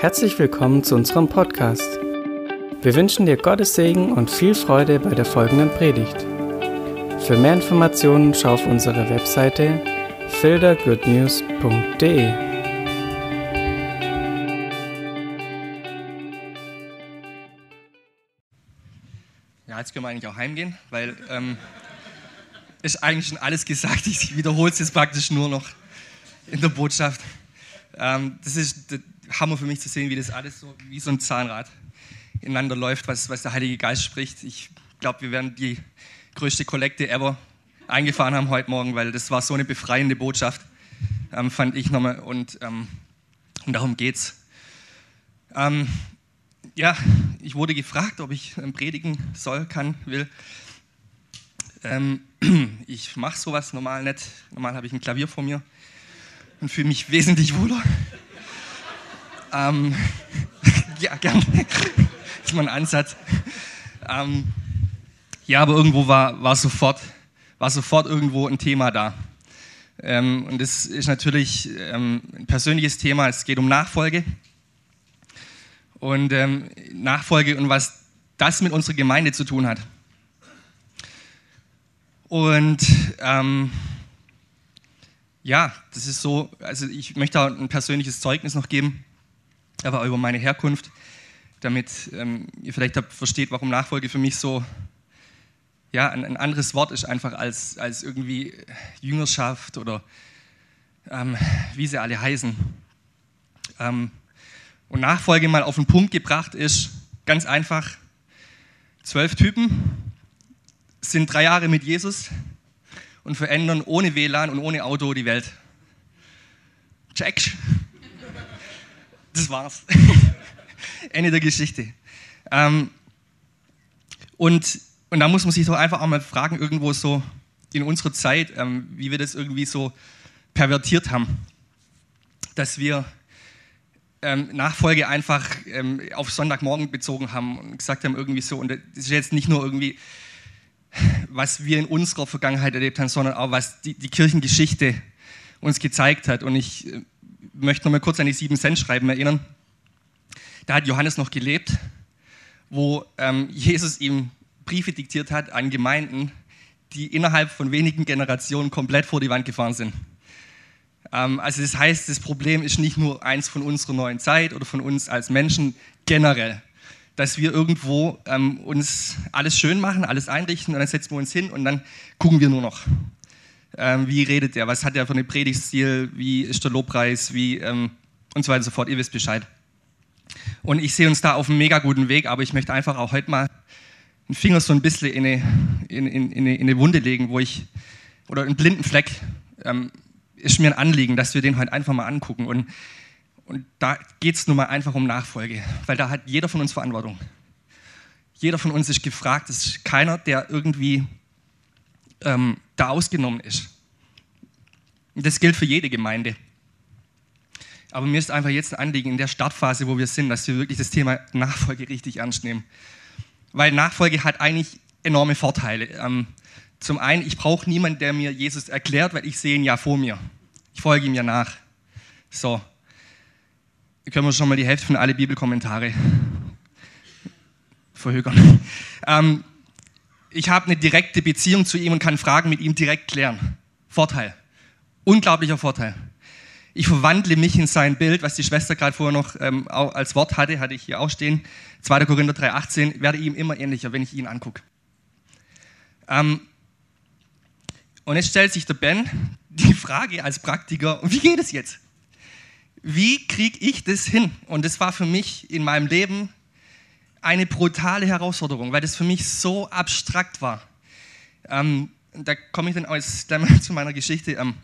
Herzlich willkommen zu unserem Podcast. Wir wünschen dir Gottes Segen und viel Freude bei der folgenden Predigt. Für mehr Informationen schau auf unsere Webseite fildergoodnews.de. Ja, jetzt können wir eigentlich auch heimgehen, weil ähm, ist eigentlich schon alles gesagt. Ich wiederhole es jetzt praktisch nur noch in der Botschaft. Ähm, das ist Hammer für mich zu sehen, wie das alles so wie so ein Zahnrad ineinander läuft, was, was der Heilige Geist spricht. Ich glaube, wir werden die größte Kollekte ever eingefahren haben heute Morgen, weil das war so eine befreiende Botschaft, ähm, fand ich nochmal. Und, ähm, und darum geht's. Ähm, ja, ich wurde gefragt, ob ich ähm, predigen soll, kann, will. Ähm, ich mache sowas normal nicht. Normal habe ich ein Klavier vor mir und fühle mich wesentlich wohler. Ähm, ja, gerne. das ist mein Ansatz. Ähm, ja, aber irgendwo war, war, sofort, war sofort irgendwo ein Thema da. Ähm, und das ist natürlich ähm, ein persönliches Thema. Es geht um Nachfolge. Und ähm, Nachfolge und was das mit unserer Gemeinde zu tun hat. Und ähm, ja, das ist so, also ich möchte ein persönliches Zeugnis noch geben, aber über meine Herkunft, damit ähm, ihr vielleicht versteht, warum Nachfolge für mich so ja, ein, ein anderes Wort ist einfach als, als irgendwie Jüngerschaft oder ähm, wie sie alle heißen. Ähm, und Nachfolge mal auf den Punkt gebracht ist ganz einfach, zwölf Typen sind drei Jahre mit Jesus und verändern ohne WLAN und ohne Auto die Welt. Check. Das war's. Ende der Geschichte. Ähm, und, und da muss man sich doch einfach auch mal fragen, irgendwo so in unserer Zeit, ähm, wie wir das irgendwie so pervertiert haben. Dass wir ähm, Nachfolge einfach ähm, auf Sonntagmorgen bezogen haben und gesagt haben, irgendwie so, und das ist jetzt nicht nur irgendwie was wir in unserer Vergangenheit erlebt haben, sondern auch was die, die Kirchengeschichte uns gezeigt hat. Und ich äh, möchte noch mal kurz an die sieben Cent schreiben erinnern. Da hat Johannes noch gelebt, wo ähm, Jesus ihm Briefe diktiert hat an Gemeinden, die innerhalb von wenigen Generationen komplett vor die Wand gefahren sind. Ähm, also das heißt, das Problem ist nicht nur eins von unserer neuen Zeit oder von uns als Menschen generell, dass wir irgendwo ähm, uns alles schön machen, alles einrichten und dann setzen wir uns hin und dann gucken wir nur noch. Ähm, wie redet er? Was hat er für einen Predigtstil? Wie ist der Lobpreis? Wie, ähm, und so weiter und so fort. Ihr wisst Bescheid. Und ich sehe uns da auf einem mega guten Weg, aber ich möchte einfach auch heute mal einen Finger so ein bisschen in eine, in, in, in eine, Wunde legen, wo ich, oder einen blinden Fleck, ähm, ist mir ein Anliegen, dass wir den heute einfach mal angucken. Und und da geht es nun mal einfach um Nachfolge, weil da hat jeder von uns Verantwortung. Jeder von uns ist gefragt, es ist keiner, der irgendwie ähm, da ausgenommen ist. Und das gilt für jede Gemeinde. Aber mir ist einfach jetzt ein Anliegen in der Startphase, wo wir sind, dass wir wirklich das Thema Nachfolge richtig ernst nehmen. Weil Nachfolge hat eigentlich enorme Vorteile. Ähm, zum einen, ich brauche niemanden, der mir Jesus erklärt, weil ich sehe ihn ja vor mir. Ich folge ihm ja nach. So, können wir schon mal die Hälfte von alle Bibelkommentare verhökern. Ähm, ich habe eine direkte Beziehung zu ihm und kann Fragen mit ihm direkt klären. Vorteil. Unglaublicher Vorteil. Ich verwandle mich in sein Bild, was die Schwester gerade vorher noch ähm, als Wort hatte, hatte ich hier auch stehen. 2. Korinther 3,18, werde ihm immer ähnlicher, wenn ich ihn angucke. Ähm, und jetzt stellt sich der Ben die Frage als Praktiker, wie geht es jetzt? wie kriege ich das hin? Und das war für mich in meinem Leben eine brutale Herausforderung, weil das für mich so abstrakt war. Ähm, da komme ich dann aus, dann zu meiner Geschichte, ähm,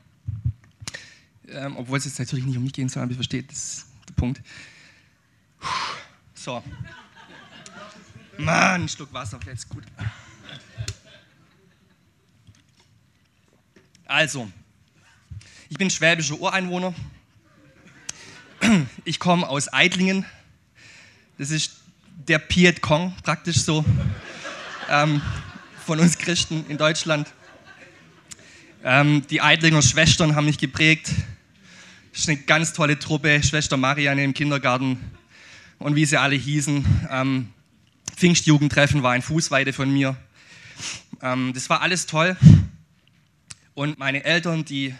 ähm, obwohl es jetzt natürlich nicht um mich gehen soll, aber ihr versteht, das ist der Punkt. So. Mann, ein Schluck Wasser, jetzt gut. Also, ich bin schwäbischer Ureinwohner, ich komme aus Eidlingen. Das ist der Piet Kong, praktisch so, ähm, von uns Christen in Deutschland. Ähm, die Eidlinger Schwestern haben mich geprägt. Das ist eine ganz tolle Truppe. Schwester Marianne im Kindergarten, und wie sie alle hießen. Ähm, Pfingstjugendtreffen war in Fußweite von mir. Ähm, das war alles toll. Und meine Eltern, die,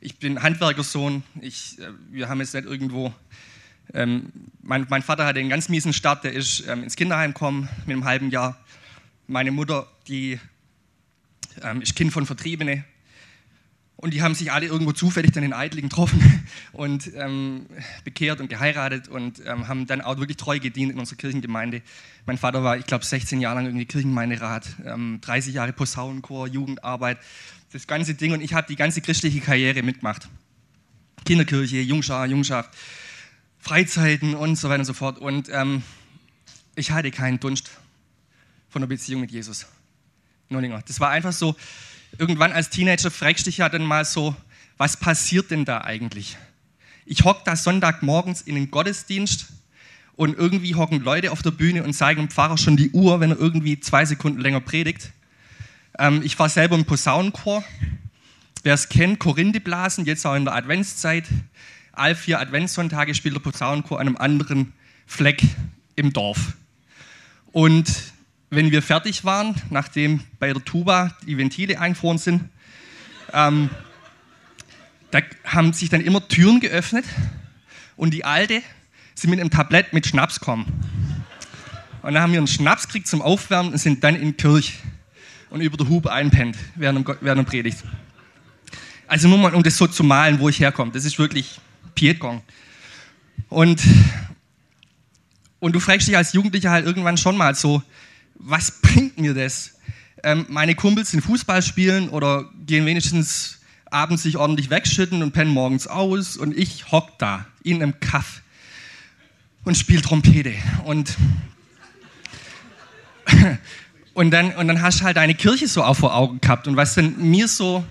ich bin Handwerkersohn, ich, äh, wir haben jetzt nicht irgendwo, ähm, mein, mein, Vater hatte einen ganz miesen Start, der ist ähm, ins Kinderheim gekommen mit einem halben Jahr. Meine Mutter, die ähm, ist Kind von Vertriebene, und die haben sich alle irgendwo zufällig dann in Eitlingen getroffen und ähm, bekehrt und geheiratet und ähm, haben dann auch wirklich treu gedient in unserer Kirchengemeinde. Mein Vater war, ich glaube, 16 Jahre lang irgendwie Kirchengemeinderat, ähm, 30 Jahre Posaunenchor, Jugendarbeit, das ganze Ding. Und ich habe die ganze christliche Karriere mitgemacht. Kinderkirche, Jungschar, Jungschaft, Freizeiten und so weiter und so fort. Und ähm, ich hatte keinen Dunst von der Beziehung mit Jesus. Nur länger. Das war einfach so, irgendwann als Teenager fragst dich ja dann mal so, was passiert denn da eigentlich? Ich hocke da Sonntagmorgens in den Gottesdienst und irgendwie hocken Leute auf der Bühne und zeigen dem Pfarrer schon die Uhr, wenn er irgendwie zwei Sekunden länger predigt. Ähm, ich war selber im Posaunenchor. Wer es kennt, Korintheblasen, jetzt auch in der Adventszeit. All vier Adventssonntage spielt der Posaunenchor an einem anderen Fleck im Dorf. Und wenn wir fertig waren, nachdem bei der Tuba die Ventile eingefroren sind, ähm, da haben sich dann immer Türen geöffnet und die Alte sind mit einem Tablett mit Schnaps gekommen. Und dann haben wir einen Schnaps gekriegt zum Aufwärmen und sind dann in die Kirche und über der Hube einpennt während, während der Predigt. Also nur mal, um das so zu malen, wo ich herkomme. Das ist wirklich Pietgong. Und, und du fragst dich als Jugendlicher halt irgendwann schon mal so, was bringt mir das? Ähm, meine Kumpels sind Fußball spielen oder gehen wenigstens abends sich ordentlich wegschütten und pennen morgens aus und ich hock da in einem Kaff und spiele Trompete und und dann, und dann hast du halt deine Kirche so auch vor Augen gehabt. Und was denn mir so,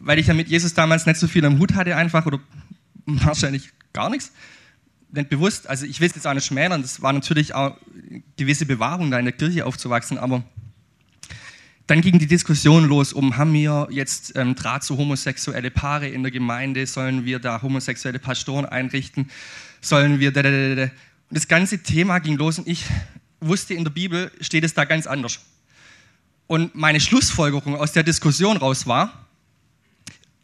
weil ich ja mit Jesus damals nicht so viel am Hut hatte, einfach, oder wahrscheinlich gar nichts, nicht bewusst, also ich will es jetzt auch nicht schmälern, das war natürlich auch eine gewisse Bewahrung, da in der Kirche aufzuwachsen, aber dann ging die Diskussion los um, haben wir jetzt ähm, Draht zu homosexuelle Paare in der Gemeinde, sollen wir da homosexuelle Pastoren einrichten, sollen wir da, da, da, da. Und das ganze Thema ging los und ich wusste, in der Bibel steht es da ganz anders. Und meine Schlussfolgerung aus der Diskussion raus war,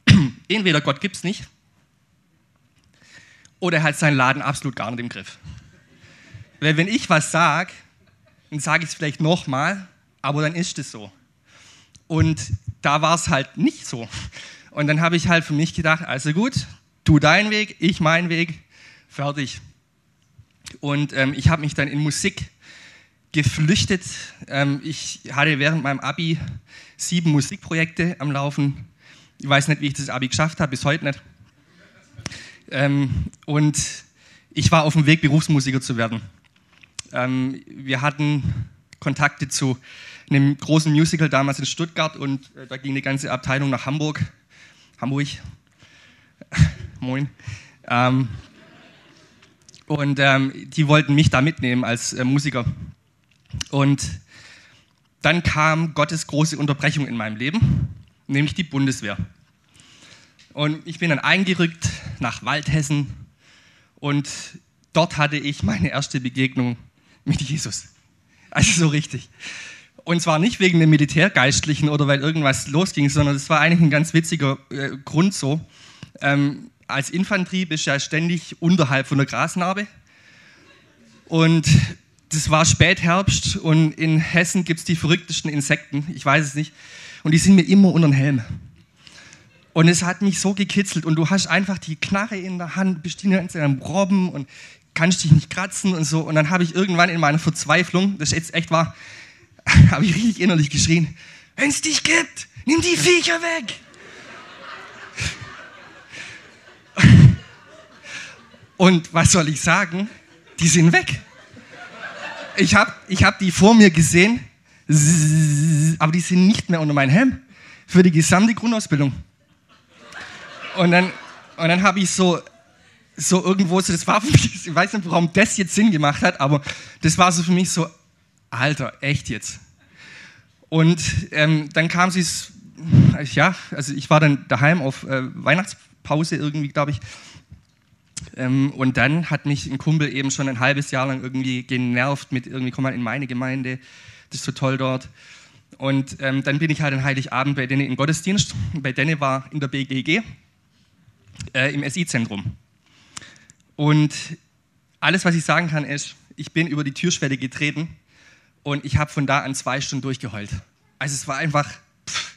entweder Gott gibt es nicht, oder er hat seinen Laden absolut gar nicht im Griff. Weil wenn ich was sage, dann sage ich es vielleicht nochmal, aber dann ist es so. Und da war es halt nicht so. Und dann habe ich halt für mich gedacht, also gut, du deinen Weg, ich meinen Weg, fertig. Und ähm, ich habe mich dann in Musik geflüchtet. Ähm, ich hatte während meinem Abi sieben Musikprojekte am Laufen. Ich weiß nicht, wie ich das Abi geschafft habe, bis heute nicht. Ähm, und ich war auf dem Weg, Berufsmusiker zu werden. Ähm, wir hatten Kontakte zu einem großen Musical damals in Stuttgart und äh, da ging die ganze Abteilung nach Hamburg. Hamburg. Moin. Ähm, und ähm, die wollten mich da mitnehmen als äh, Musiker. Und dann kam Gottes große Unterbrechung in meinem Leben, nämlich die Bundeswehr. Und ich bin dann eingerückt nach Waldhessen und dort hatte ich meine erste Begegnung mit Jesus. Also so richtig. Und zwar nicht wegen dem Militärgeistlichen oder weil irgendwas losging, sondern es war eigentlich ein ganz witziger äh, Grund so. Ähm, als Infanterie bist du ja ständig unterhalb von der Grasnarbe. Und das war Spätherbst und in Hessen gibt es die verrücktesten Insekten, ich weiß es nicht. Und die sind mir immer unter den Helm. Und es hat mich so gekitzelt und du hast einfach die Knarre in der Hand, bist ganze am Robben und kannst dich nicht kratzen und so. Und dann habe ich irgendwann in meiner Verzweiflung, das ist jetzt echt wahr, habe ich richtig innerlich geschrien, wenn es dich gibt, nimm die Viecher weg. Und was soll ich sagen? Die sind weg. Ich habe ich hab die vor mir gesehen, aber die sind nicht mehr unter meinem Helm für die gesamte Grundausbildung. Und dann, und dann habe ich so, so irgendwo so, das war ich weiß nicht, warum das jetzt Sinn gemacht hat, aber das war so für mich so, Alter, echt jetzt. Und ähm, dann kam sie, ja, also ich war dann daheim auf äh, Weihnachtspause irgendwie, glaube ich. Ähm, und dann hat mich ein Kumpel eben schon ein halbes Jahr lang irgendwie genervt mit irgendwie, komm mal in meine Gemeinde, das ist so toll dort. Und ähm, dann bin ich halt an Heiligabend bei denen im Gottesdienst. Bei denen war in der BGG äh, im SI-Zentrum. Und alles, was ich sagen kann, ist, ich bin über die Türschwelle getreten und ich habe von da an zwei Stunden durchgeheult. Also es war einfach pff,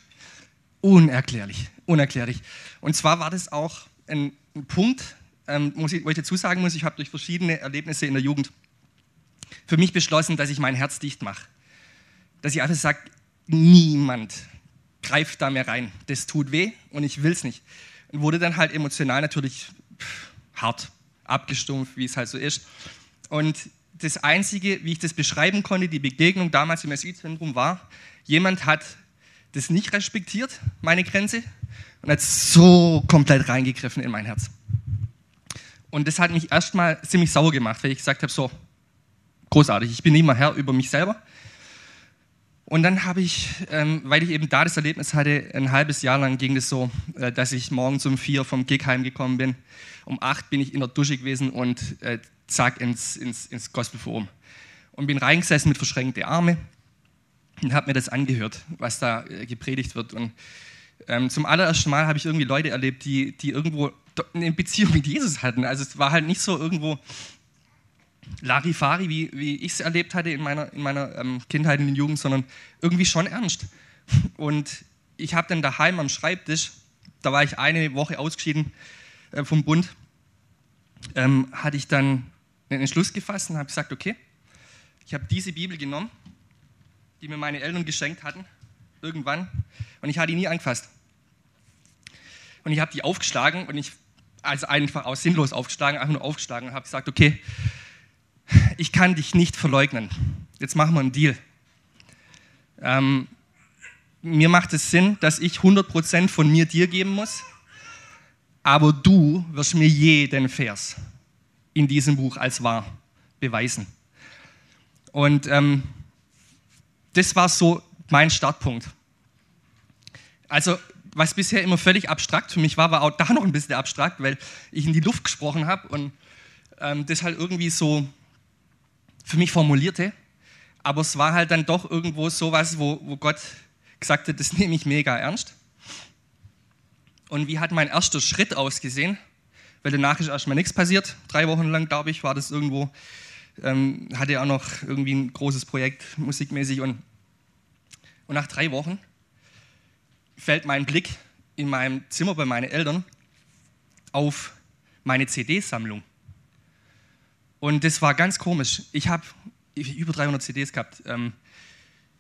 unerklärlich, unerklärlich. Und zwar war das auch ein, ein Punkt, ähm, ich, wo ich dazu sagen muss, ich habe durch verschiedene Erlebnisse in der Jugend für mich beschlossen, dass ich mein Herz dicht mache. Dass ich einfach sage, niemand greift da mehr rein. Das tut weh und ich will es nicht. Wurde dann halt emotional natürlich hart, abgestumpft, wie es halt so ist. Und das Einzige, wie ich das beschreiben konnte, die Begegnung damals im SI-Zentrum war, jemand hat das nicht respektiert, meine Grenze, und hat so komplett reingegriffen in mein Herz. Und das hat mich erstmal ziemlich sauer gemacht, weil ich gesagt habe, so, großartig, ich bin nicht mehr Herr über mich selber. Und dann habe ich, ähm, weil ich eben da das Erlebnis hatte, ein halbes Jahr lang ging es das so, äh, dass ich morgens um vier vom Gig heimgekommen bin. Um acht bin ich in der Dusche gewesen und äh, zack ins, ins, ins Gospelforum. Und bin reingesessen mit verschränkten Armen und habe mir das angehört, was da äh, gepredigt wird. Und ähm, zum allerersten Mal habe ich irgendwie Leute erlebt, die, die irgendwo eine Beziehung mit Jesus hatten. Also es war halt nicht so irgendwo Larifari, wie, wie ich es erlebt hatte in meiner, in meiner ähm, Kindheit und Jugend, sondern irgendwie schon ernst. Und ich habe dann daheim am Schreibtisch, da war ich eine Woche ausgeschieden äh, vom Bund, ähm, hatte ich dann einen Entschluss gefasst und habe gesagt, okay, ich habe diese Bibel genommen, die mir meine Eltern geschenkt hatten, irgendwann, und ich hatte die nie angefasst. Und ich habe die aufgeschlagen und ich, also einfach aus sinnlos aufgeschlagen, einfach nur aufgeschlagen und habe gesagt, okay, ich kann dich nicht verleugnen. Jetzt machen wir einen Deal. Ähm, mir macht es Sinn, dass ich 100% von mir dir geben muss, aber du wirst mir jeden Vers in diesem Buch als wahr beweisen. Und ähm, das war so mein Startpunkt. Also, was bisher immer völlig abstrakt für mich war, war auch da noch ein bisschen abstrakt, weil ich in die Luft gesprochen habe und ähm, das halt irgendwie so für mich formulierte. Aber es war halt dann doch irgendwo sowas, wo, wo Gott gesagt hat, das nehme ich mega ernst. Und wie hat mein erster Schritt ausgesehen? Weil danach ist erstmal nichts passiert. Drei Wochen lang, glaube ich, war das irgendwo. Ähm, hatte auch noch irgendwie ein großes Projekt musikmäßig. Und, und nach drei Wochen fällt mein Blick in meinem Zimmer bei meinen Eltern auf meine CD-Sammlung. Und das war ganz komisch. Ich habe über 300 CDs gehabt. Ähm,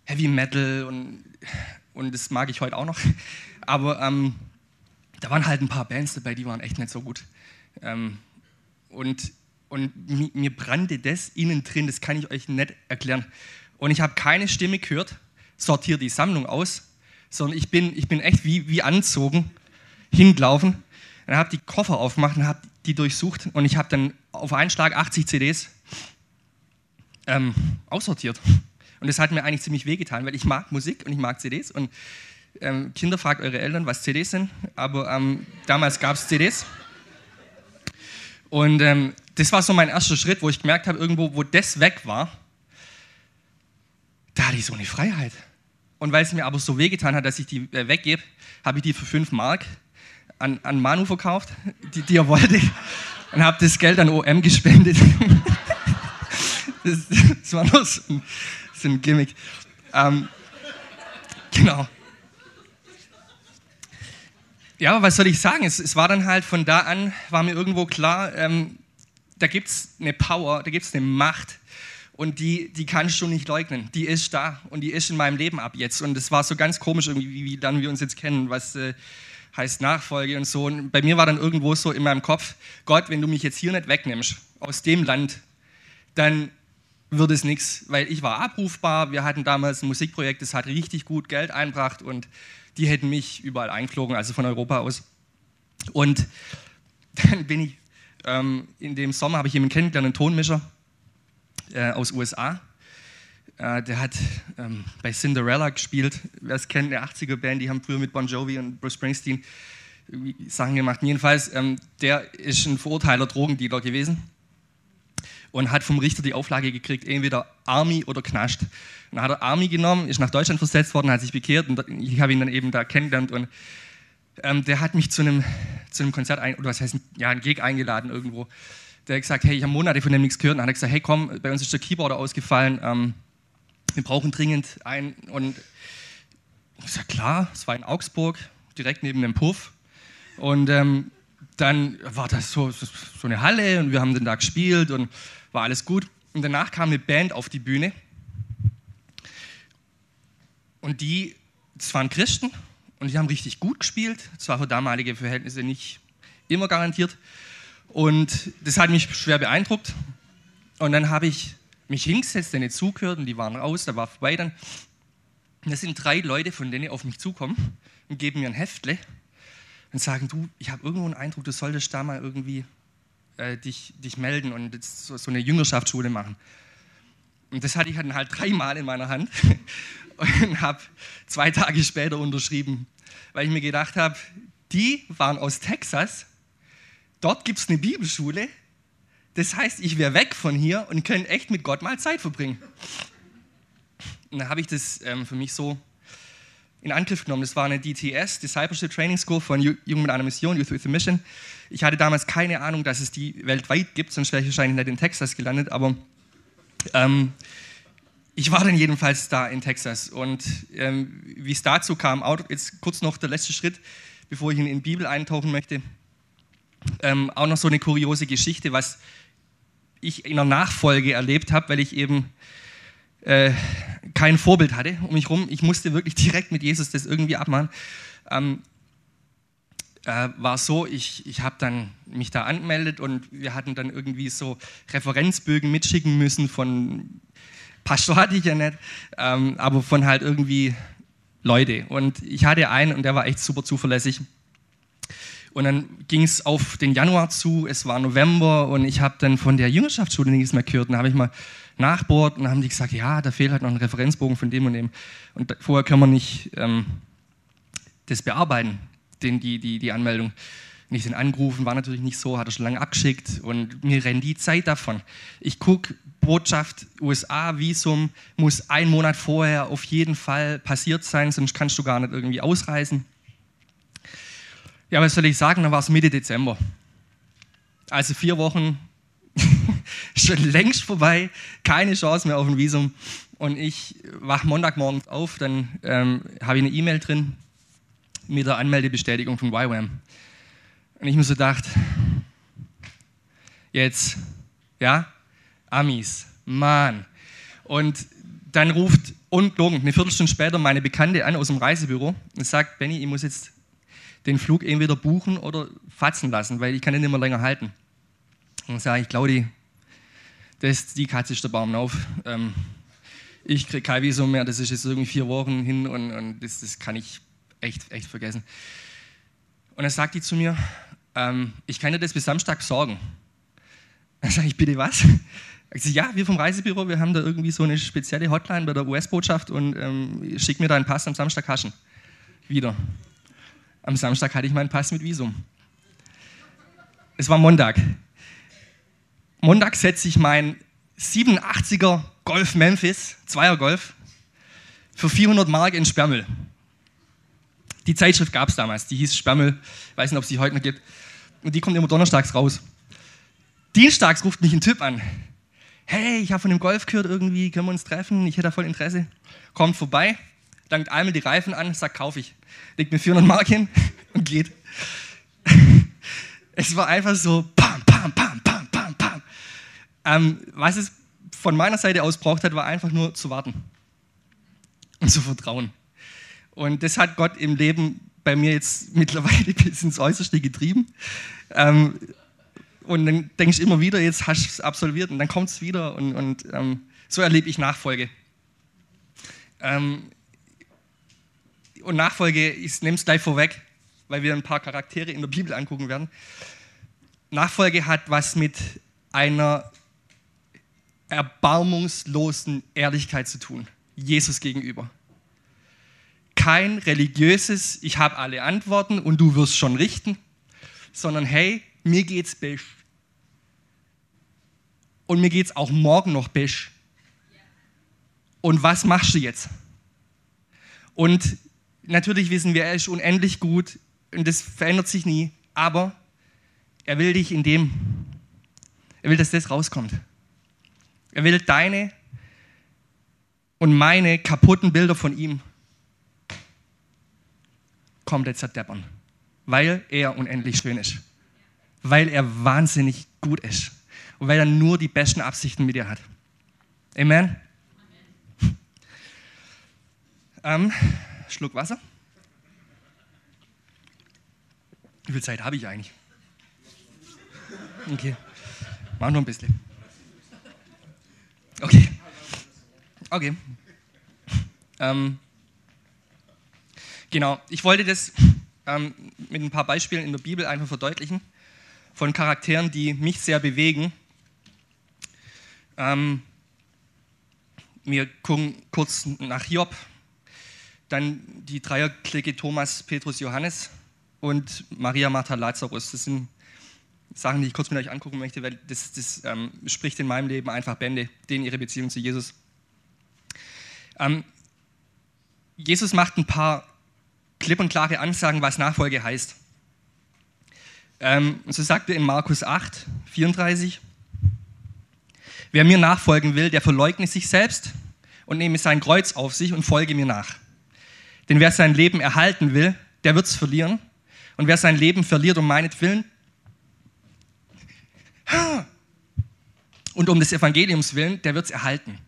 Heavy Metal und, und das mag ich heute auch noch. Aber ähm, da waren halt ein paar Bands dabei, die waren echt nicht so gut. Ähm, und und mir, brannte das innen drin, das kann ich euch nicht erklären. Und ich habe keine Stimme gehört, sortiere die Sammlung aus, sondern ich bin, ich bin echt wie, wie anzogen hingelaufen. Dann habe die Koffer aufgemacht und habe die durchsucht und ich habe dann auf einen Schlag 80 CDs ähm, aussortiert. Und das hat mir eigentlich ziemlich wehgetan, weil ich mag Musik und ich mag CDs. Und ähm, Kinder, fragt eure Eltern, was CDs sind. Aber ähm, damals gab es CDs. Und ähm, das war so mein erster Schritt, wo ich gemerkt habe, irgendwo, wo das weg war, da hatte ich so eine Freiheit. Und weil es mir aber so wehgetan hat, dass ich die äh, weggebe, habe ich die für 5 Mark an, an Manu verkauft, die, die er wollte, und habe das Geld an OM gespendet. das, das, war nur so ein, so ein Gimmick. Ähm, genau. Ja, was soll ich sagen? Es, es, war dann halt von da an, war mir irgendwo klar, ähm, da gibt es eine Power, da gibt es eine Macht und die, die kannst du nicht leugnen. Die ist da und die ist in meinem Leben ab jetzt. Und es war so ganz komisch irgendwie, wie, wie dann wir uns jetzt kennen, was äh, heißt Nachfolge und so. Und bei mir war dann irgendwo so in meinem Kopf, Gott, wenn du mich jetzt hier nicht wegnimmst, aus dem Land, dann wird es nichts, weil ich war abrufbar. Wir hatten damals ein Musikprojekt, das hat richtig gut Geld einbracht und die hätten mich überall eingeflogen, also von Europa aus. Und dann bin ich, ähm, in dem Sommer habe ich jemanden kennengelernt, einen Tonmischer äh, aus USA. Äh, der hat ähm, bei Cinderella gespielt. Wer es kennt, eine 80er-Band, die haben früher mit Bon Jovi und Bruce Springsteen Sachen gemacht. Jedenfalls, ähm, der ist ein verurteilter Drogendealer gewesen und hat vom Richter die Auflage gekriegt, entweder Army oder Knast. Dann hat er Army genommen, ist nach Deutschland versetzt worden, hat sich bekehrt und ich habe ihn dann eben da kennengelernt und ähm, der hat mich zu einem, zu einem Konzert, ein, oder was heißt, ja, ein Gig eingeladen irgendwo. Der hat gesagt, hey, ich habe Monate von dem nichts gehört. Und dann hat er gesagt, hey, komm, bei uns ist der Keyboarder ausgefallen, ähm, wir brauchen dringend einen. Und ich sage, klar, es war in Augsburg, direkt neben dem Puff. Und ähm, dann war das so, so eine Halle und wir haben den da gespielt und war alles gut. Und danach kam eine Band auf die Bühne. Und die, das waren Christen und die haben richtig gut gespielt. Zwar für damalige Verhältnisse nicht immer garantiert. Und das hat mich schwer beeindruckt. Und dann habe ich mich hingesetzt, denen zugehört und die waren raus, da war vorbei dann. Und da sind drei Leute, von denen auf mich zukommen und geben mir ein Heftle und sagen, du, ich habe irgendwo einen Eindruck, du solltest da mal irgendwie äh, dich, dich melden und so, so eine Jüngerschaftsschule machen. Und das hatte ich dann halt dreimal in meiner Hand und habe zwei Tage später unterschrieben, weil ich mir gedacht habe, die waren aus Texas, dort gibt es eine Bibelschule, das heißt, ich wäre weg von hier und könnte echt mit Gott mal Zeit verbringen. Und dann habe ich das ähm, für mich so in Angriff genommen. Das war eine DTS, Discipleship Training School von Jungen mit einer Mission, Youth with a Mission. Ich hatte damals keine Ahnung, dass es die weltweit gibt, sonst wäre ich wahrscheinlich nicht in Texas gelandet, aber ähm, ich war dann jedenfalls da in Texas. Und ähm, wie es dazu kam, jetzt kurz noch der letzte Schritt, bevor ich in die Bibel eintauchen möchte. Ähm, auch noch so eine kuriose Geschichte, was ich in der Nachfolge erlebt habe, weil ich eben äh, kein Vorbild hatte um mich herum. Ich musste wirklich direkt mit Jesus das irgendwie abmachen. Ähm, äh, war so, ich, ich habe dann mich da angemeldet und wir hatten dann irgendwie so Referenzbögen mitschicken müssen von Pastor hatte ich ja nicht, ähm, aber von halt irgendwie Leute. Und ich hatte einen und der war echt super zuverlässig. Und dann ging es auf den Januar zu, es war November und ich habe dann von der Jüngerschaftsschule nichts mehr gehört. Und da habe ich mal nachbohrt und dann haben die gesagt, ja, da fehlt halt noch ein Referenzbogen von dem und dem. Und vorher können wir nicht ähm, das bearbeiten, den, die, die, die Anmeldung. Nicht den angerufen, war natürlich nicht so, hat er schon lange abgeschickt und mir rennt die Zeit davon. Ich gucke, Botschaft USA, Visum muss ein Monat vorher auf jeden Fall passiert sein, sonst kannst du gar nicht irgendwie ausreisen. Ja, was soll ich sagen, dann war es Mitte Dezember. Also vier Wochen schon längst vorbei, keine Chance mehr auf ein Visum. Und ich wache Montagmorgens auf, dann ähm, habe ich eine E-Mail drin mit der Anmeldebestätigung von YWAM. Und ich mir so gedacht, jetzt, ja, Amis, Mann. Und dann ruft ungelogen eine Viertelstunde später meine Bekannte an aus dem Reisebüro und sagt, Benny, ich muss jetzt den Flug entweder buchen oder fatzen lassen, weil ich kann ihn nicht mehr länger halten. Und dann sage ich, Claudi, das, die Katze ist der Baum auf. Ähm, ich kriege kein Visum mehr, das ist jetzt irgendwie vier Wochen hin und, und das, das, kann ich echt, echt vergessen. Und dann sagt die zu mir, ähm, ich kann dir das bis Samstag sorgen. Dann sage ich, bitte was? Ja, wir vom Reisebüro, wir haben da irgendwie so eine spezielle Hotline bei der US-Botschaft und ähm, schick mir deinen Pass am Samstag haschen. Wieder. Am Samstag hatte ich meinen Pass mit Visum. Es war Montag. Montag setze ich meinen 87er Golf Memphis, Zweier Golf, für 400 Mark in Sperrmüll. Die Zeitschrift gab es damals, die hieß Sperrmüll, ich weiß nicht, ob es die heute noch gibt. Und die kommt immer donnerstags raus. Dienstags ruft mich ein Typ an. Hey, ich habe von dem Golf gehört irgendwie, können wir uns treffen? Ich hätte da voll Interesse. Kommt vorbei, langt einmal die Reifen an, sagt, kaufe ich. Legt mir 400 Mark hin und geht. Es war einfach so, pam, pam, pam, pam, pam, pam. Ähm, was es von meiner Seite aus braucht hat, war einfach nur zu warten und zu vertrauen. Und das hat Gott im Leben bei mir jetzt mittlerweile bis ins Äußerste getrieben. Ähm, und dann denkst du immer wieder, jetzt hast du es absolviert und dann kommt es wieder und, und ähm, so erlebe ich Nachfolge. Ähm, und Nachfolge, ich nehme es gleich vorweg, weil wir ein paar Charaktere in der Bibel angucken werden. Nachfolge hat was mit einer erbarmungslosen Ehrlichkeit zu tun, Jesus gegenüber. kein religiöses, ich habe alle Antworten und du wirst schon richten, sondern hey, mir geht's best. Und mir geht's auch morgen noch best. Und was machst du jetzt? Und natürlich wissen wir, er ist unendlich gut und das verändert sich nie, aber er will dich in dem, er will, dass das rauskommt. Er will deine und meine kaputten Bilder von ihm komplett zerdeppern, weil er unendlich schön ist, weil er wahnsinnig gut ist und weil er nur die besten Absichten mit dir hat. Amen. Ähm, Schluck Wasser. Wie viel Zeit habe ich eigentlich? Okay, mach noch ein bisschen. Okay. Okay. Ähm, genau, ich wollte das ähm, mit ein paar Beispielen in der Bibel einfach verdeutlichen, von Charakteren, die mich sehr bewegen. Ähm, wir gucken kurz nach Hiob, dann die Dreierklicke Thomas, Petrus, Johannes und Maria, Martha, Lazarus. Das sind Sachen, die ich kurz mit euch angucken möchte, weil das, das ähm, spricht in meinem Leben einfach Bände, denen ihre Beziehung zu Jesus. Ähm, Jesus macht ein paar klipp und klare Ansagen, was Nachfolge heißt. Ähm, so sagt er in Markus 8, 34, wer mir nachfolgen will, der verleugne sich selbst und nehme sein Kreuz auf sich und folge mir nach. Denn wer sein Leben erhalten will, der wird es verlieren. Und wer sein Leben verliert um meinetwillen, und um des Evangeliums willen, der wird es erhalten.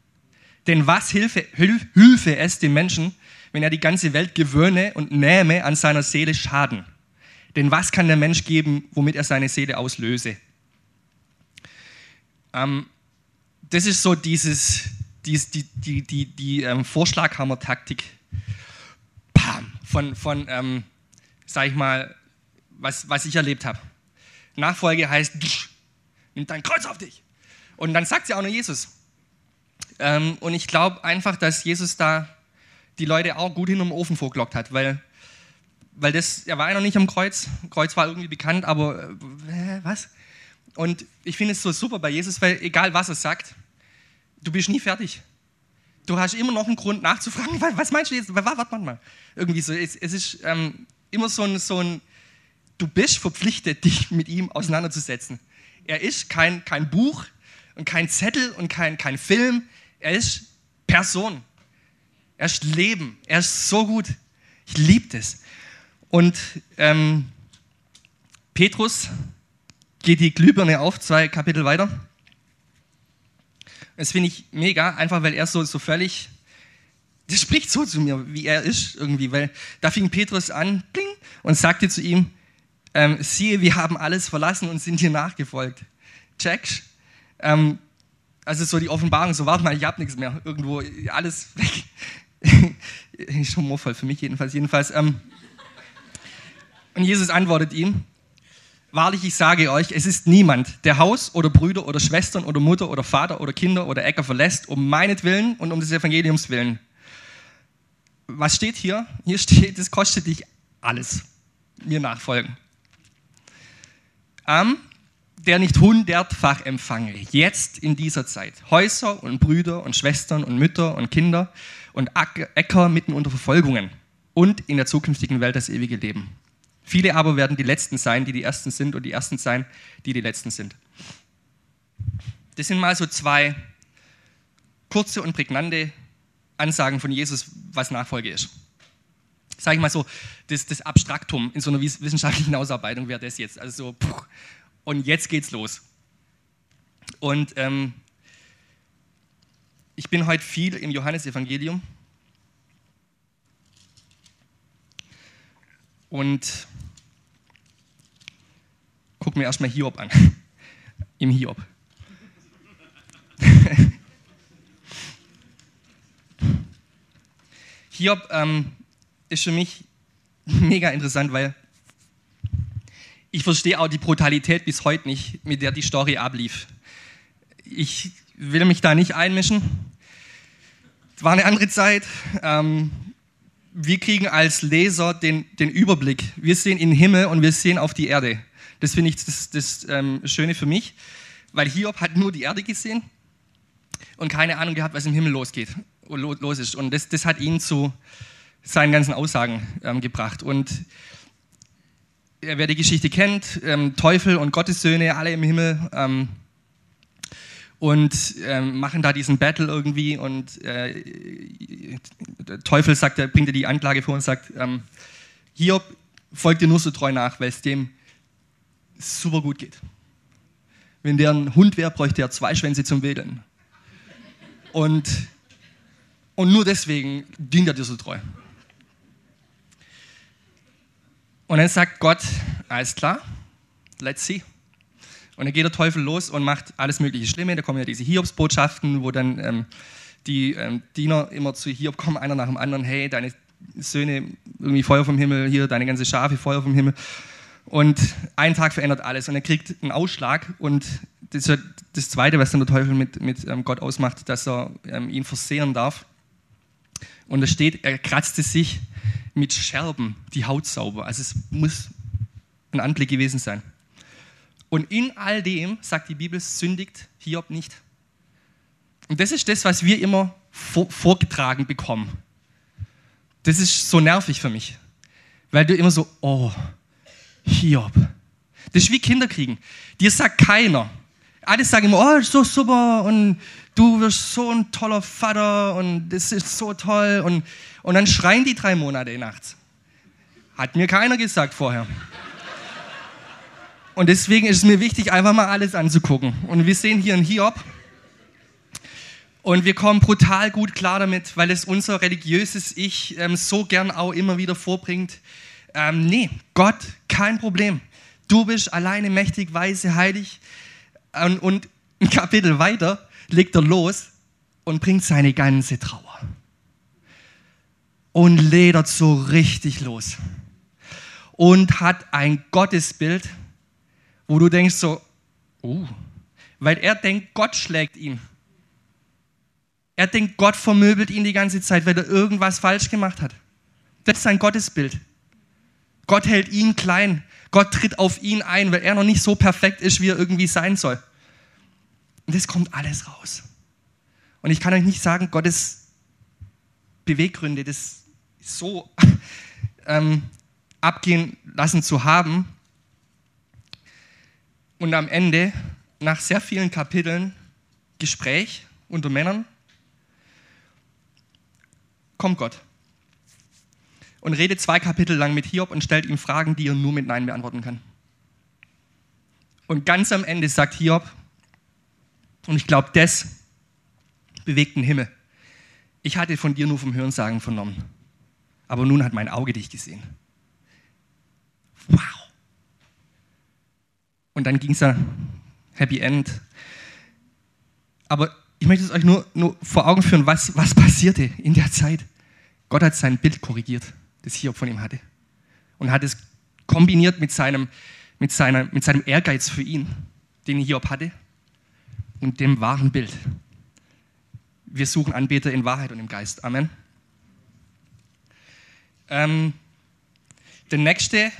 Denn was hilfe, hilfe es dem Menschen, wenn er die ganze Welt gewöhne und nähme an seiner Seele Schaden? Denn was kann der Mensch geben, womit er seine Seele auslöse? Ähm, das ist so dieses, dies, die, die, die, die ähm, Vorschlaghammer-Taktik von, von ähm, sag ich mal, was, was ich erlebt habe. Nachfolge heißt, nimm dein Kreuz auf dich. Und dann sagt sie auch nur Jesus. Ähm, und ich glaube einfach, dass Jesus da die Leute auch gut hinterm Ofen vorgelockt hat, weil, weil das, er war ja noch nicht am Kreuz. Kreuz war irgendwie bekannt, aber äh, was? Und ich finde es so super bei Jesus, weil egal was er sagt, du bist nie fertig. Du hast immer noch einen Grund nachzufragen, was meinst du jetzt? Warte mal. Irgendwie so, es, es ist ähm, immer so ein, so ein, du bist verpflichtet, dich mit ihm auseinanderzusetzen. Er ist kein, kein Buch und kein Zettel und kein, kein Film. Er ist Person. Er ist Leben. Er ist so gut. Ich liebe das. Und ähm, Petrus geht die Glühbirne auf, zwei Kapitel weiter. Das finde ich mega, einfach weil er so, so völlig, das spricht so zu mir, wie er ist irgendwie, weil da fing Petrus an bling, und sagte zu ihm, ähm, siehe, wir haben alles verlassen und sind dir nachgefolgt. Check. Ähm, also so die Offenbarung, so warte mal, ich habe nichts mehr, irgendwo, alles weg. ist humorvoll für mich jedenfalls. jedenfalls ähm, und Jesus antwortet ihm, wahrlich, ich sage euch, es ist niemand, der Haus oder Brüder oder Schwestern oder Mutter oder Vater oder Kinder oder Äcker verlässt, um meinetwillen und um des Evangeliums willen. Was steht hier? Hier steht, es kostet dich alles. Mir nachfolgen. Ähm, der nicht hundertfach empfange, jetzt in dieser Zeit. Häuser und Brüder und Schwestern und Mütter und Kinder und Äcker mitten unter Verfolgungen und in der zukünftigen Welt das ewige Leben. Viele aber werden die Letzten sein, die die Ersten sind und die Ersten sein, die die Letzten sind. Das sind mal so zwei kurze und prägnante Ansagen von Jesus, was Nachfolge ist. Sage ich mal so, das, das Abstraktum in so einer wissenschaftlichen Ausarbeitung wäre das jetzt. Also so, puh, und jetzt geht's los. Und ähm, ich bin heute viel im Johannesevangelium. Und guck mir erstmal Hiob an. Im Hiob. Hiob ähm, ist für mich mega interessant, weil ich verstehe auch die Brutalität bis heute nicht, mit der die Story ablief. Ich will mich da nicht einmischen. Es war eine andere Zeit. Ähm, wir kriegen als Leser den, den Überblick. Wir sehen in den Himmel und wir sehen auf die Erde. Das finde ich das, das ähm, Schöne für mich, weil Hiob hat nur die Erde gesehen und keine Ahnung gehabt, was im Himmel losgeht, los ist. Und das, das hat ihn zu seinen ganzen Aussagen ähm, gebracht. Und wer die Geschichte kennt, ähm, Teufel und Gottessöhne, alle im Himmel, ähm, und ähm, machen da diesen Battle irgendwie und äh, Teufel sagt, bringt dir die Anklage vor und sagt, ähm, Hiob folgt dir nur so treu nach, weil es dem super gut geht. Wenn der ein Hund wäre, bräuchte er zwei Schwänze zum Wedeln. Und, und nur deswegen dient er dir so treu. Und dann sagt Gott, alles klar, let's see. Und dann geht der Teufel los und macht alles mögliche Schlimme. Da kommen ja diese Hiobsbotschaften, wo dann ähm, die ähm, Diener immer zu Hiob kommen, einer nach dem anderen, hey, deine Söhne, irgendwie Feuer vom Himmel, hier deine ganze Schafe, Feuer vom Himmel. Und ein Tag verändert alles und er kriegt einen Ausschlag und das ist das Zweite, was dann der Teufel mit, mit ähm, Gott ausmacht, dass er ähm, ihn versehren darf. Und da steht, er kratzte sich mit Scherben die Haut sauber. Also es muss ein Anblick gewesen sein. Und in all dem, sagt die Bibel, sündigt Hiob nicht. Und das ist das, was wir immer vorgetragen bekommen. Das ist so nervig für mich. Weil du immer so, oh, Hiob. Das ist wie Kinder kriegen. Dir sagt keiner. Alle sagen immer, oh, so super und du wirst so ein toller Vater und das ist so toll. Und, und dann schreien die drei Monate nachts. Hat mir keiner gesagt vorher. Und deswegen ist es mir wichtig, einfach mal alles anzugucken. Und wir sehen hier einen Hiob. Und wir kommen brutal gut klar damit, weil es unser religiöses Ich ähm, so gern auch immer wieder vorbringt. Ähm, nee, Gott, kein Problem. Du bist alleine mächtig, weise, heilig. Und, und ein Kapitel weiter legt er los und bringt seine ganze Trauer. Und ledert so richtig los. Und hat ein Gottesbild, wo du denkst so, oh, weil er denkt, Gott schlägt ihn. Er denkt, Gott vermöbelt ihn die ganze Zeit, weil er irgendwas falsch gemacht hat. Das ist sein Gottesbild. Gott hält ihn klein. Gott tritt auf ihn ein, weil er noch nicht so perfekt ist, wie er irgendwie sein soll. Und das kommt alles raus. Und ich kann euch nicht sagen, Gottes Beweggründe, das so ähm, abgehen lassen zu haben, und am Ende, nach sehr vielen Kapiteln Gespräch unter Männern, kommt Gott und redet zwei Kapitel lang mit Hiob und stellt ihm Fragen, die er nur mit Nein beantworten kann. Und ganz am Ende sagt Hiob, und ich glaube, das bewegt den Himmel. Ich hatte von dir nur vom Hörensagen vernommen, aber nun hat mein Auge dich gesehen. Wow. Und dann ging es ja Happy End. Aber ich möchte es euch nur, nur vor Augen führen, was, was passierte in der Zeit. Gott hat sein Bild korrigiert, das Hiob von ihm hatte. Und hat es kombiniert mit seinem, mit, seiner, mit seinem Ehrgeiz für ihn, den Hiob hatte, und dem wahren Bild. Wir suchen Anbeter in Wahrheit und im Geist. Amen. Ähm, der nächste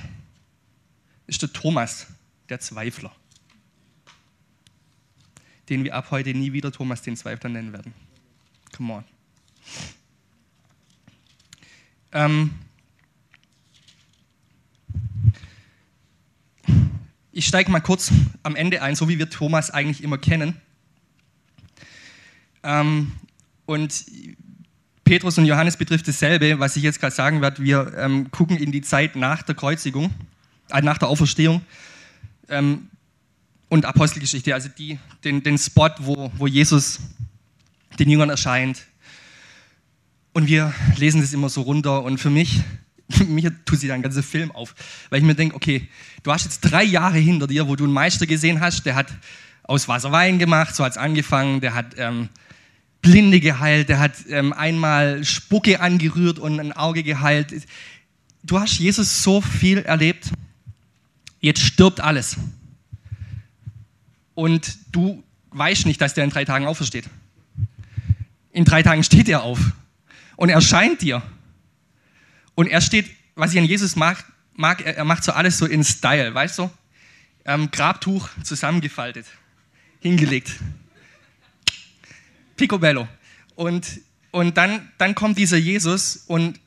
ist der Thomas der Zweifler, den wir ab heute nie wieder Thomas den Zweifler nennen werden. Come on. Ähm ich steige mal kurz am Ende ein, so wie wir Thomas eigentlich immer kennen. Ähm und Petrus und Johannes betrifft dasselbe, was ich jetzt gerade sagen werde. Wir ähm, gucken in die Zeit nach der Kreuzigung, äh, nach der Auferstehung ähm, und Apostelgeschichte, also die, den, den Spot, wo, wo Jesus den Jüngern erscheint. Und wir lesen das immer so runter und für mich, mir tut sich da ein ganzer Film auf, weil ich mir denke, okay, du hast jetzt drei Jahre hinter dir, wo du einen Meister gesehen hast, der hat aus Wasser Wein gemacht, so hat es angefangen, der hat ähm, Blinde geheilt, der hat ähm, einmal Spucke angerührt und ein Auge geheilt. Du hast Jesus so viel erlebt jetzt stirbt alles. Und du weißt nicht, dass der in drei Tagen aufersteht. In drei Tagen steht er auf und erscheint dir. Und er steht, was ich an Jesus mag, mag er, macht so alles so in Style, weißt du? Ähm, Grabtuch zusammengefaltet, hingelegt. Picobello. Und, und dann, dann kommt dieser Jesus und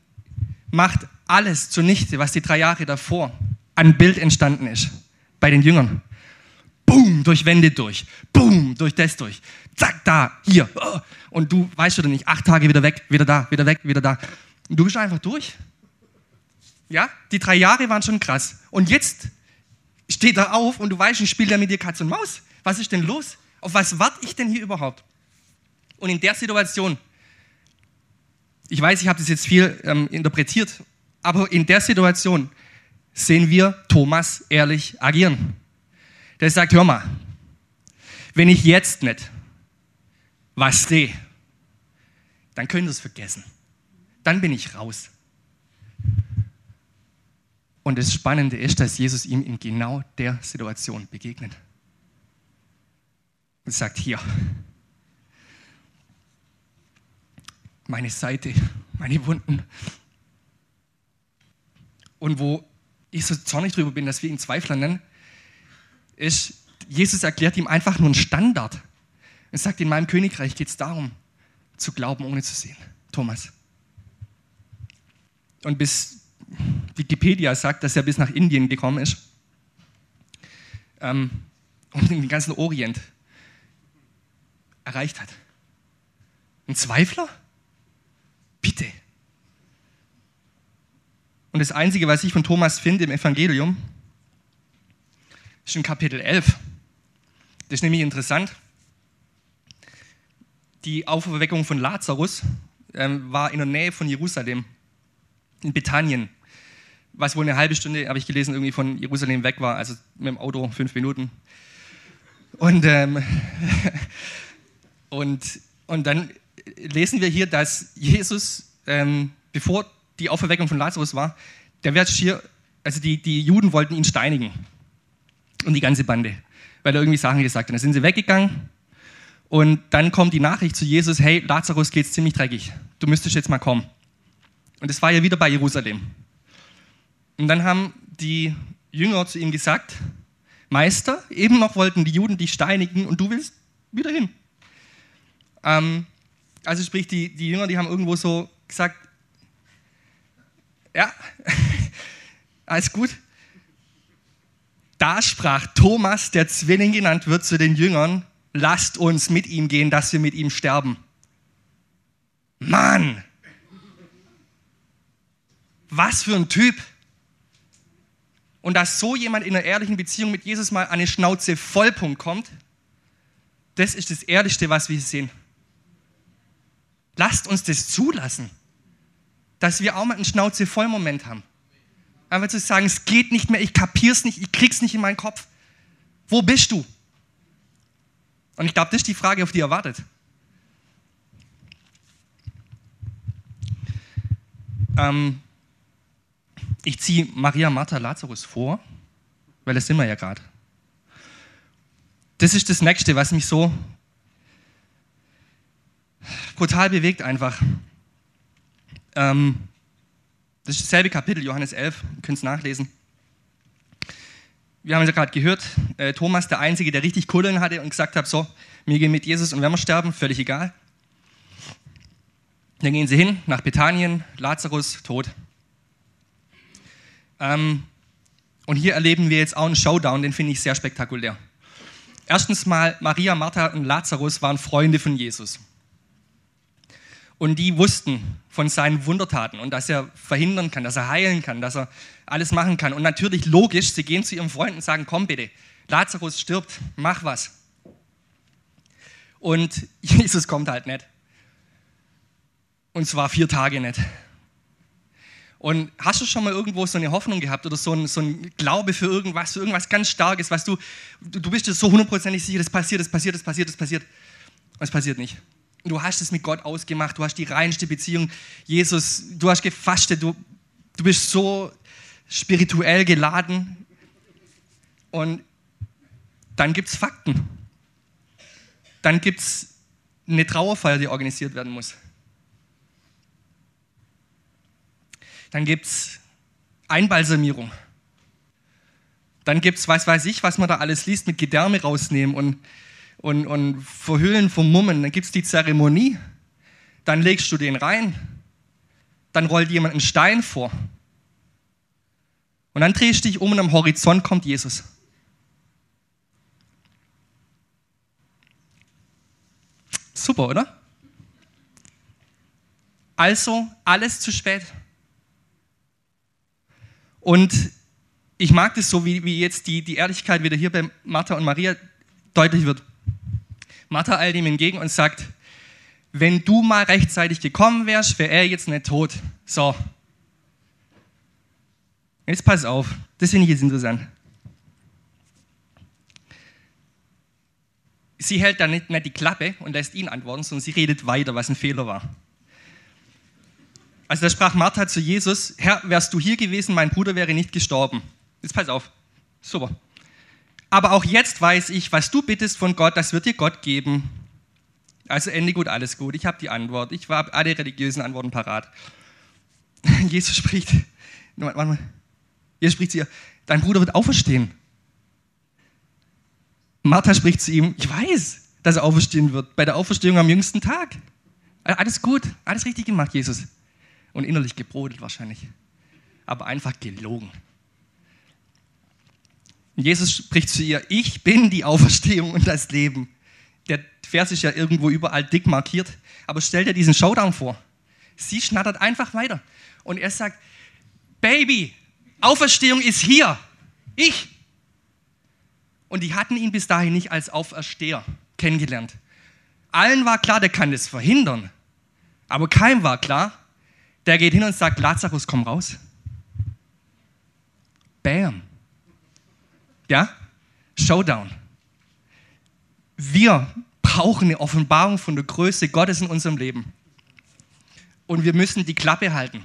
macht alles zunichte, was die drei Jahre davor an Bild entstanden ist bei den Jüngern. Boom, durch Wände durch. Boom, durch das durch. Zack, da, hier. Oh. Und du weißt oder nicht, acht Tage wieder weg, wieder da, wieder weg, wieder da. Und du bist einfach durch. Ja, die drei Jahre waren schon krass. Und jetzt steht er auf und du weißt, ich spiele mit dir Katz und Maus. Was ist denn los? Auf was warte ich denn hier überhaupt? Und in der Situation, ich weiß, ich habe das jetzt viel ähm, interpretiert, aber in der Situation sehen wir Thomas ehrlich agieren. Der sagt, hör mal, wenn ich jetzt nicht was sehe, dann könnt ihr es vergessen. Dann bin ich raus. Und das Spannende ist, dass Jesus ihm in genau der Situation begegnet. Und sagt, hier, meine Seite, meine Wunden. Und wo ich so zornig drüber bin, dass wir ihn Zweifler nennen, ist, Jesus erklärt ihm einfach nur einen Standard. Er sagt, in meinem Königreich geht es darum, zu glauben, ohne zu sehen. Thomas. Und bis Wikipedia sagt, dass er bis nach Indien gekommen ist ähm, und den ganzen Orient erreicht hat. Ein Zweifler? Bitte. Und das Einzige, was ich von Thomas finde im Evangelium, ist in Kapitel 11. Das ist nämlich interessant. Die Auferweckung von Lazarus ähm, war in der Nähe von Jerusalem, in Bethanien, was wohl eine halbe Stunde, habe ich gelesen, irgendwie von Jerusalem weg war, also mit dem Auto fünf Minuten. Und, ähm, und, und dann lesen wir hier, dass Jesus, ähm, bevor die Auferweckung von Lazarus war, der wird hier, also die, die Juden wollten ihn steinigen. Und die ganze Bande, weil er irgendwie Sachen gesagt hat. Dann sind sie weggegangen und dann kommt die Nachricht zu Jesus, hey, Lazarus geht's ziemlich dreckig. Du müsstest jetzt mal kommen. Und das war ja wieder bei Jerusalem. Und dann haben die Jünger zu ihm gesagt, Meister, eben noch wollten die Juden dich steinigen und du willst wieder hin. Ähm, also sprich, die, die Jünger, die haben irgendwo so gesagt, ja, alles gut. Da sprach Thomas, der Zwilling genannt wird, zu den Jüngern, lasst uns mit ihm gehen, dass wir mit ihm sterben. Mann! Was für ein Typ! Und dass so jemand in einer ehrlichen Beziehung mit Jesus mal eine Schnauze Vollpunkt kommt, das ist das Ehrlichste, was wir sehen. Lasst uns das zulassen dass wir auch mal einen Schnauze voll Moment haben. Einfach zu sagen, es geht nicht mehr, ich kapier's nicht, ich krieg's nicht in meinen Kopf. Wo bist du? Und ich glaube, das ist die Frage, auf die ihr wartet. Ähm, ich ziehe Maria, Martha, Lazarus vor, weil das sind wir ja gerade. Das ist das Nächste, was mich so brutal bewegt einfach. Ähm, das ist dasselbe Kapitel, Johannes 11, ihr könnt es nachlesen. Wir haben ja gerade gehört, äh, Thomas, der Einzige, der richtig Kuddeln hatte und gesagt hat, so, wir gehen mit Jesus und wenn wir sterben, völlig egal. Dann gehen sie hin nach Bethanien, Lazarus tot. Ähm, und hier erleben wir jetzt auch einen Showdown, den finde ich sehr spektakulär. Erstens mal, Maria, Martha und Lazarus waren Freunde von Jesus. Und die wussten von seinen Wundertaten und dass er verhindern kann, dass er heilen kann, dass er alles machen kann. Und natürlich logisch, sie gehen zu ihrem Freund und sagen, komm bitte, Lazarus stirbt, mach was. Und Jesus kommt halt nicht. Und zwar vier Tage nicht. Und hast du schon mal irgendwo so eine Hoffnung gehabt oder so ein, so ein Glaube für irgendwas, für irgendwas ganz Starkes, was du, du bist dir so hundertprozentig sicher, das passiert, das passiert, das passiert, das passiert. Und es passiert nicht. Du hast es mit Gott ausgemacht, du hast die reinste Beziehung. Jesus, du hast gefastet, du, du bist so spirituell geladen. Und dann gibt es Fakten. Dann gibt es eine Trauerfeier, die organisiert werden muss. Dann gibt es Einbalsamierung. Dann gibt es, was weiß ich, was man da alles liest, mit Gedärme rausnehmen und, und, und verhüllen, vermummen. Dann gibt es die Zeremonie. Dann legst du den rein. Dann rollt jemand einen Stein vor. Und dann drehst du dich um und am Horizont kommt Jesus. Super, oder? Also alles zu spät. Und ich mag das so, wie, wie jetzt die, die Ehrlichkeit wieder hier bei Martha und Maria deutlich wird. Martha eilt ihm entgegen und sagt, wenn du mal rechtzeitig gekommen wärst, wäre er jetzt nicht tot. So. Jetzt pass auf, das finde ich jetzt interessant. Sie hält dann nicht, nicht die Klappe und lässt ihn antworten, sondern sie redet weiter, was ein Fehler war. Also da sprach Martha zu Jesus, Herr, wärst du hier gewesen, mein Bruder wäre nicht gestorben. Jetzt pass auf. Super. Aber auch jetzt weiß ich, was du bittest von Gott, das wird dir Gott geben. Also Ende gut, alles gut. Ich habe die Antwort. Ich habe alle religiösen Antworten parat. Jesus spricht, warte mal, Jesus spricht zu ihr, dein Bruder wird auferstehen. Martha spricht zu ihm, ich weiß, dass er auferstehen wird, bei der Auferstehung am jüngsten Tag. Alles gut, alles richtig gemacht, Jesus und innerlich gebrodelt wahrscheinlich, aber einfach gelogen. Jesus spricht zu ihr, ich bin die Auferstehung und das Leben. Der Vers ist ja irgendwo überall dick markiert, aber stell dir diesen Showdown vor. Sie schnattert einfach weiter und er sagt, Baby, Auferstehung ist hier, ich. Und die hatten ihn bis dahin nicht als Aufersteher kennengelernt. Allen war klar, der kann das verhindern, aber keinem war klar, der geht hin und sagt, Lazarus, komm raus. Bam. Ja? Showdown. Wir brauchen eine Offenbarung von der Größe Gottes in unserem Leben. Und wir müssen die Klappe halten.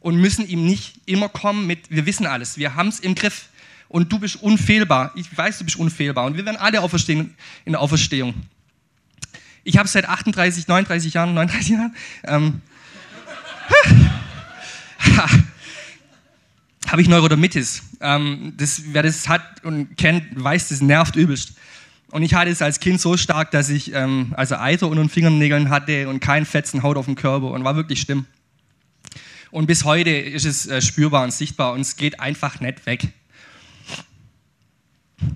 Und müssen ihm nicht immer kommen mit, wir wissen alles, wir haben es im Griff. Und du bist unfehlbar. Ich weiß, du bist unfehlbar. Und wir werden alle auferstehen in der Auferstehung. Ich habe seit 38, 39 Jahren, 39 Jahren, ähm, habe ich Neurodermitis. Ähm, das, wer das hat und kennt, weiß, das nervt übelst. Und ich hatte es als Kind so stark, dass ich ähm, also Eiter unter den Fingernägeln hatte und kein Fetzen Haut auf dem Körper und war wirklich schlimm. Und bis heute ist es äh, spürbar und sichtbar und es geht einfach nicht weg.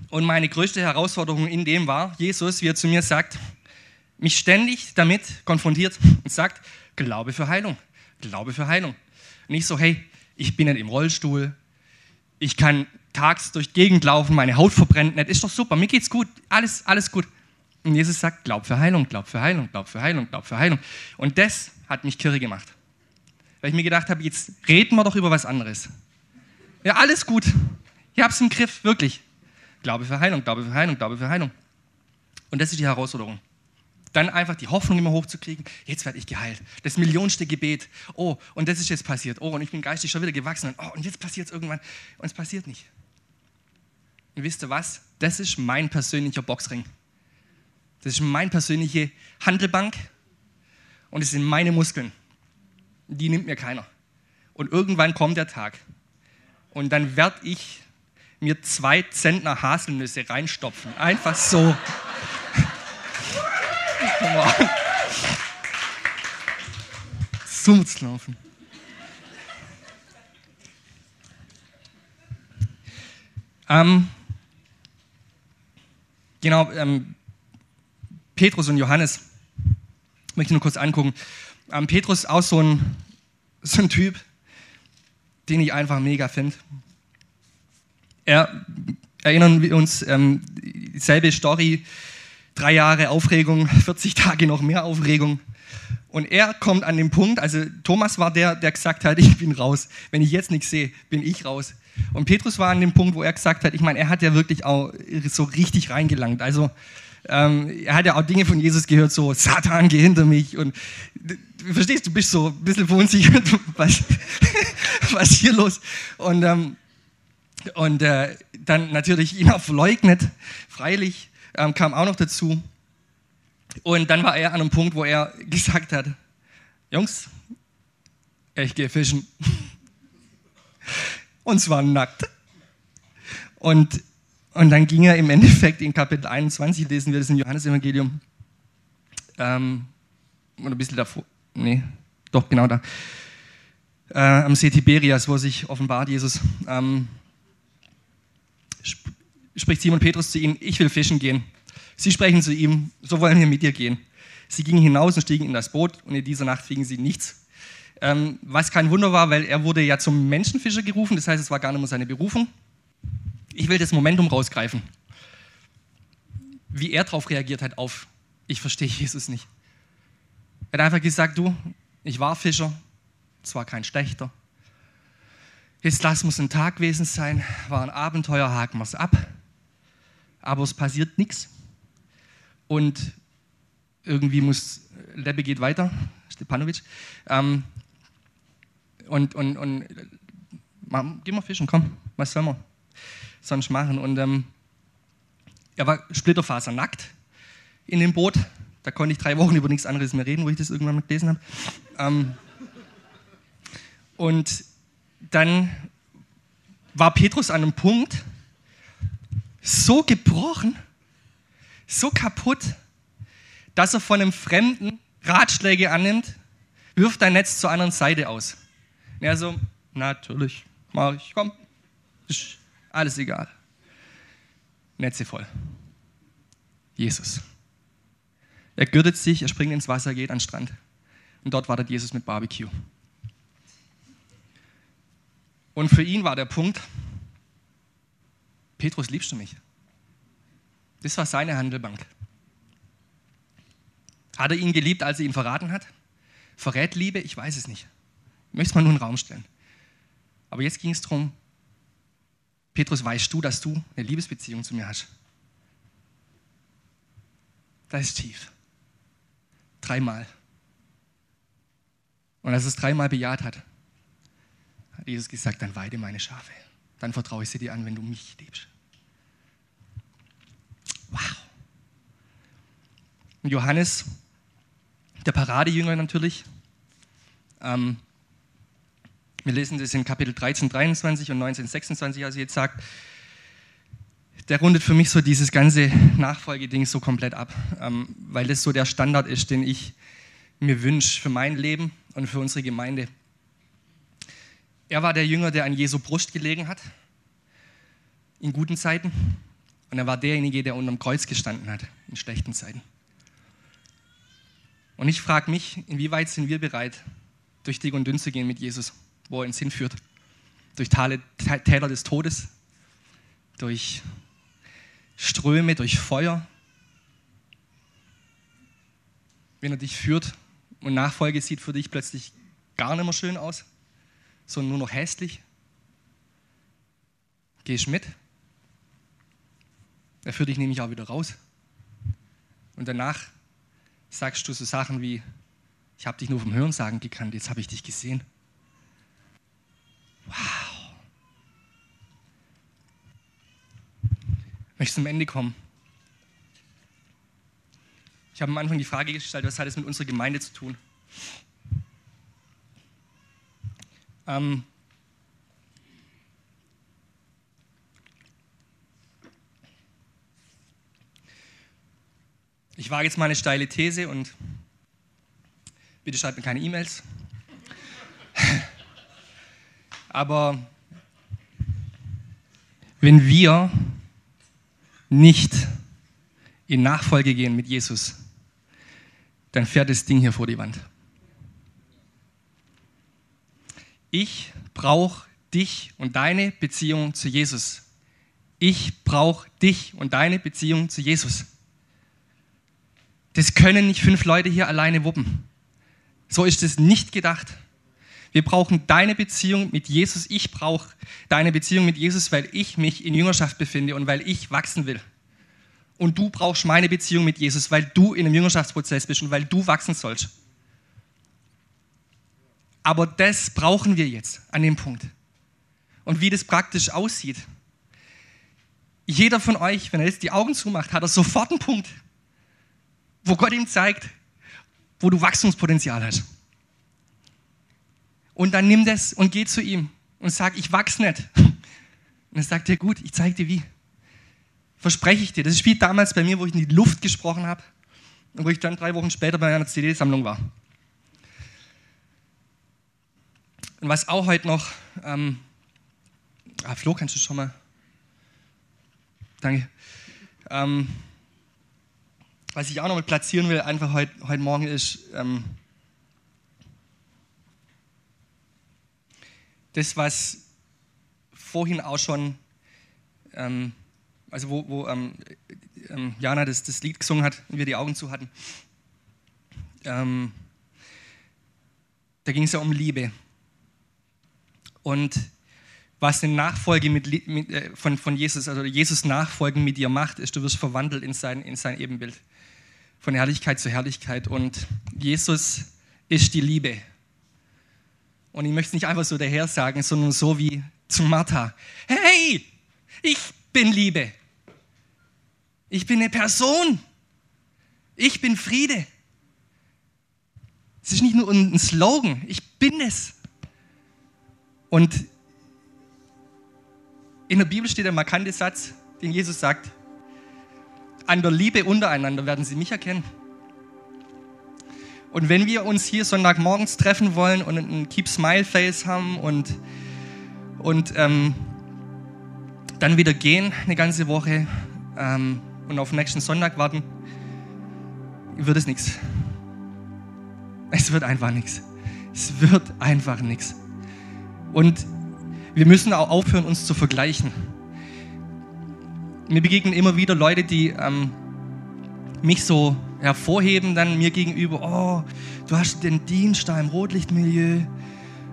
Und meine größte Herausforderung in dem war, Jesus, wie er zu mir sagt, mich ständig damit konfrontiert und sagt, Glaube für Heilung. Glaube für Heilung. Nicht so, hey, ich bin nicht im Rollstuhl, ich kann tags durch die Gegend laufen, meine Haut verbrennt nicht, ist doch super, mir geht's gut, alles, alles gut. Und Jesus sagt, glaub für Heilung, glaub für Heilung, glaub für Heilung, glaub für Heilung. Und das hat mich kirre gemacht. Weil ich mir gedacht habe, jetzt reden wir doch über was anderes. Ja, alles gut. Ich hab's im Griff, wirklich. Glaube für Heilung, Glaube für Heilung, Glaube für Heilung. Und das ist die Herausforderung dann einfach die Hoffnung immer hochzukriegen, jetzt werde ich geheilt. Das millionste Gebet. Oh, und das ist jetzt passiert. Oh, und ich bin geistig schon wieder gewachsen. Oh, und jetzt passiert es irgendwann. Und es passiert nicht. Und wisst ihr was? Das ist mein persönlicher Boxring. Das ist meine persönliche Handelbank. Und es sind meine Muskeln. Die nimmt mir keiner. Und irgendwann kommt der Tag. Und dann werde ich mir zwei Zentner Haselnüsse reinstopfen. Einfach so. So muss laufen. Ähm, genau, ähm, Petrus und Johannes möchte ich nur kurz angucken. Ähm, Petrus ist auch so ein, so ein Typ, den ich einfach mega finde. Er, erinnern wir uns, ähm, dieselbe Story, drei Jahre Aufregung, 40 Tage noch mehr Aufregung. Und er kommt an den Punkt, also Thomas war der, der gesagt hat, ich bin raus. Wenn ich jetzt nichts sehe, bin ich raus. Und Petrus war an dem Punkt, wo er gesagt hat, ich meine, er hat ja wirklich auch so richtig reingelangt. Also ähm, er hat ja auch Dinge von Jesus gehört, so Satan, geh hinter mich. Und du verstehst, du bist so ein bisschen verunsichert, was, was hier los. Und, ähm, und äh, dann natürlich ihn auch verleugnet, freilich ähm, kam auch noch dazu. Und dann war er an einem Punkt, wo er gesagt hat, Jungs, ich gehe fischen. Und zwar nackt. Und, und dann ging er im Endeffekt in Kapitel 21, lesen wir das im Johannesevangelium, ähm, oder ein bisschen davor, nee, doch genau da, äh, am See Tiberias, wo sich offenbart Jesus, ähm, spricht Simon Petrus zu ihnen, ich will fischen gehen. Sie sprechen zu ihm, so wollen wir mit dir gehen. Sie gingen hinaus und stiegen in das Boot und in dieser Nacht fingen sie nichts. Ähm, was kein Wunder war, weil er wurde ja zum Menschenfischer gerufen, das heißt, es war gar nicht mehr seine Berufung. Ich will das Momentum rausgreifen. Wie er darauf reagiert hat auf, ich verstehe Jesus nicht. Er hat einfach gesagt, du, ich war Fischer, zwar kein schlechter. Jetzt lass muss ein Tag gewesen sein, war ein Abenteuer, haken wir es ab. Aber es passiert nichts. Und irgendwie muss, Lebbe geht weiter, Stepanovic. Ähm, und, und, und geh mal fischen, komm, was soll man sonst machen? Und ähm, er war splitterfasernackt in dem Boot. Da konnte ich drei Wochen über nichts anderes mehr reden, wo ich das irgendwann mal gelesen habe. Ähm, und dann war Petrus an einem Punkt so gebrochen, so kaputt, dass er von einem Fremden Ratschläge annimmt, wirft dein Netz zur anderen Seite aus. Und er so, natürlich, mach ich, komm, alles egal. Netze voll. Jesus. Er gürtet sich, er springt ins Wasser, geht an den Strand. Und dort wartet Jesus mit Barbecue. Und für ihn war der Punkt, Petrus, liebst du mich? Das war seine Handelbank. Hat er ihn geliebt, als er ihn verraten hat? Verrät Liebe? Ich weiß es nicht. Ich möchte es mal nur in den Raum stellen. Aber jetzt ging es darum, Petrus, weißt du, dass du eine Liebesbeziehung zu mir hast? Das ist tief. Dreimal. Und als er es dreimal bejaht hat, hat Jesus gesagt, dann weide meine Schafe. Dann vertraue ich sie dir an, wenn du mich liebst. Wow. Und Johannes, der Paradejünger natürlich, ähm, wir lesen das in Kapitel 13, 23 und 19, 26, als er jetzt sagt, der rundet für mich so dieses ganze Nachfolgeding so komplett ab, ähm, weil das so der Standard ist, den ich mir wünsche für mein Leben und für unsere Gemeinde. Er war der Jünger, der an Jesu Brust gelegen hat, in guten Zeiten. Und er war derjenige, der unterm Kreuz gestanden hat, in schlechten Zeiten. Und ich frage mich, inwieweit sind wir bereit, durch dick und dünn zu gehen mit Jesus, wo er uns hinführt? Durch Täler des Todes, durch Ströme, durch Feuer. Wenn er dich führt und Nachfolge sieht für dich plötzlich gar nicht mehr schön aus, sondern nur noch hässlich, gehst mit. Er führt dich nämlich auch wieder raus. Und danach sagst du so Sachen wie, ich habe dich nur vom Hörensagen gekannt, jetzt habe ich dich gesehen. Wow. Ich möchte zum Ende kommen. Ich habe am Anfang die Frage gestellt, was hat es mit unserer Gemeinde zu tun? Ähm, ich wage jetzt mal eine steile These und bitte schreibt mir keine E-Mails. Aber wenn wir nicht in Nachfolge gehen mit Jesus, dann fährt das Ding hier vor die Wand. Ich brauche dich und deine Beziehung zu Jesus. Ich brauche dich und deine Beziehung zu Jesus. Das können nicht fünf Leute hier alleine wuppen. So ist es nicht gedacht. Wir brauchen deine Beziehung mit Jesus. Ich brauche deine Beziehung mit Jesus, weil ich mich in Jüngerschaft befinde und weil ich wachsen will. Und du brauchst meine Beziehung mit Jesus, weil du in einem Jüngerschaftsprozess bist und weil du wachsen sollst. Aber das brauchen wir jetzt an dem Punkt. Und wie das praktisch aussieht. Jeder von euch, wenn er jetzt die Augen zumacht, hat er sofort einen Punkt, wo Gott ihm zeigt, wo du Wachstumspotenzial hast. Und dann nimm das und geh zu ihm und sag, ich wachs nicht. Und dann sagt er, gut, ich zeig dir wie. Verspreche ich dir. Das spielt damals bei mir, wo ich in die Luft gesprochen habe und wo ich dann drei Wochen später bei einer CD-Sammlung war. Und was auch heute noch, ähm, ah, Flo, kannst du schon mal, danke, ähm, was ich auch noch mal platzieren will, einfach heute, heute Morgen ist, ähm, das, was vorhin auch schon, ähm, also wo, wo ähm, ähm, Jana das, das, Lied gesungen hat und wir die Augen zu hatten, ähm, da ging es ja um Liebe. Und was eine Nachfolge mit, mit, äh, von, von Jesus, also Jesus Nachfolgen mit dir macht, ist, du wirst verwandelt in sein, in sein Ebenbild. Von Herrlichkeit zu Herrlichkeit. Und Jesus ist die Liebe. Und ich möchte es nicht einfach so daher sagen, sondern so wie zu Martha. Hey, ich bin Liebe. Ich bin eine Person. Ich bin Friede. Es ist nicht nur ein Slogan, ich bin es. Und in der Bibel steht der markante Satz, den Jesus sagt, an der Liebe untereinander werden sie mich erkennen. Und wenn wir uns hier Sonntagmorgens treffen wollen und ein Keep Smile Face haben und, und ähm, dann wieder gehen eine ganze Woche ähm, und auf den nächsten Sonntag warten, wird es nichts. Es wird einfach nichts. Es wird einfach nichts. Und wir müssen auch aufhören, uns zu vergleichen. Mir begegnen immer wieder Leute, die ähm, mich so hervorheben, dann mir gegenüber, oh, du hast den Dienst da im Rotlichtmilieu,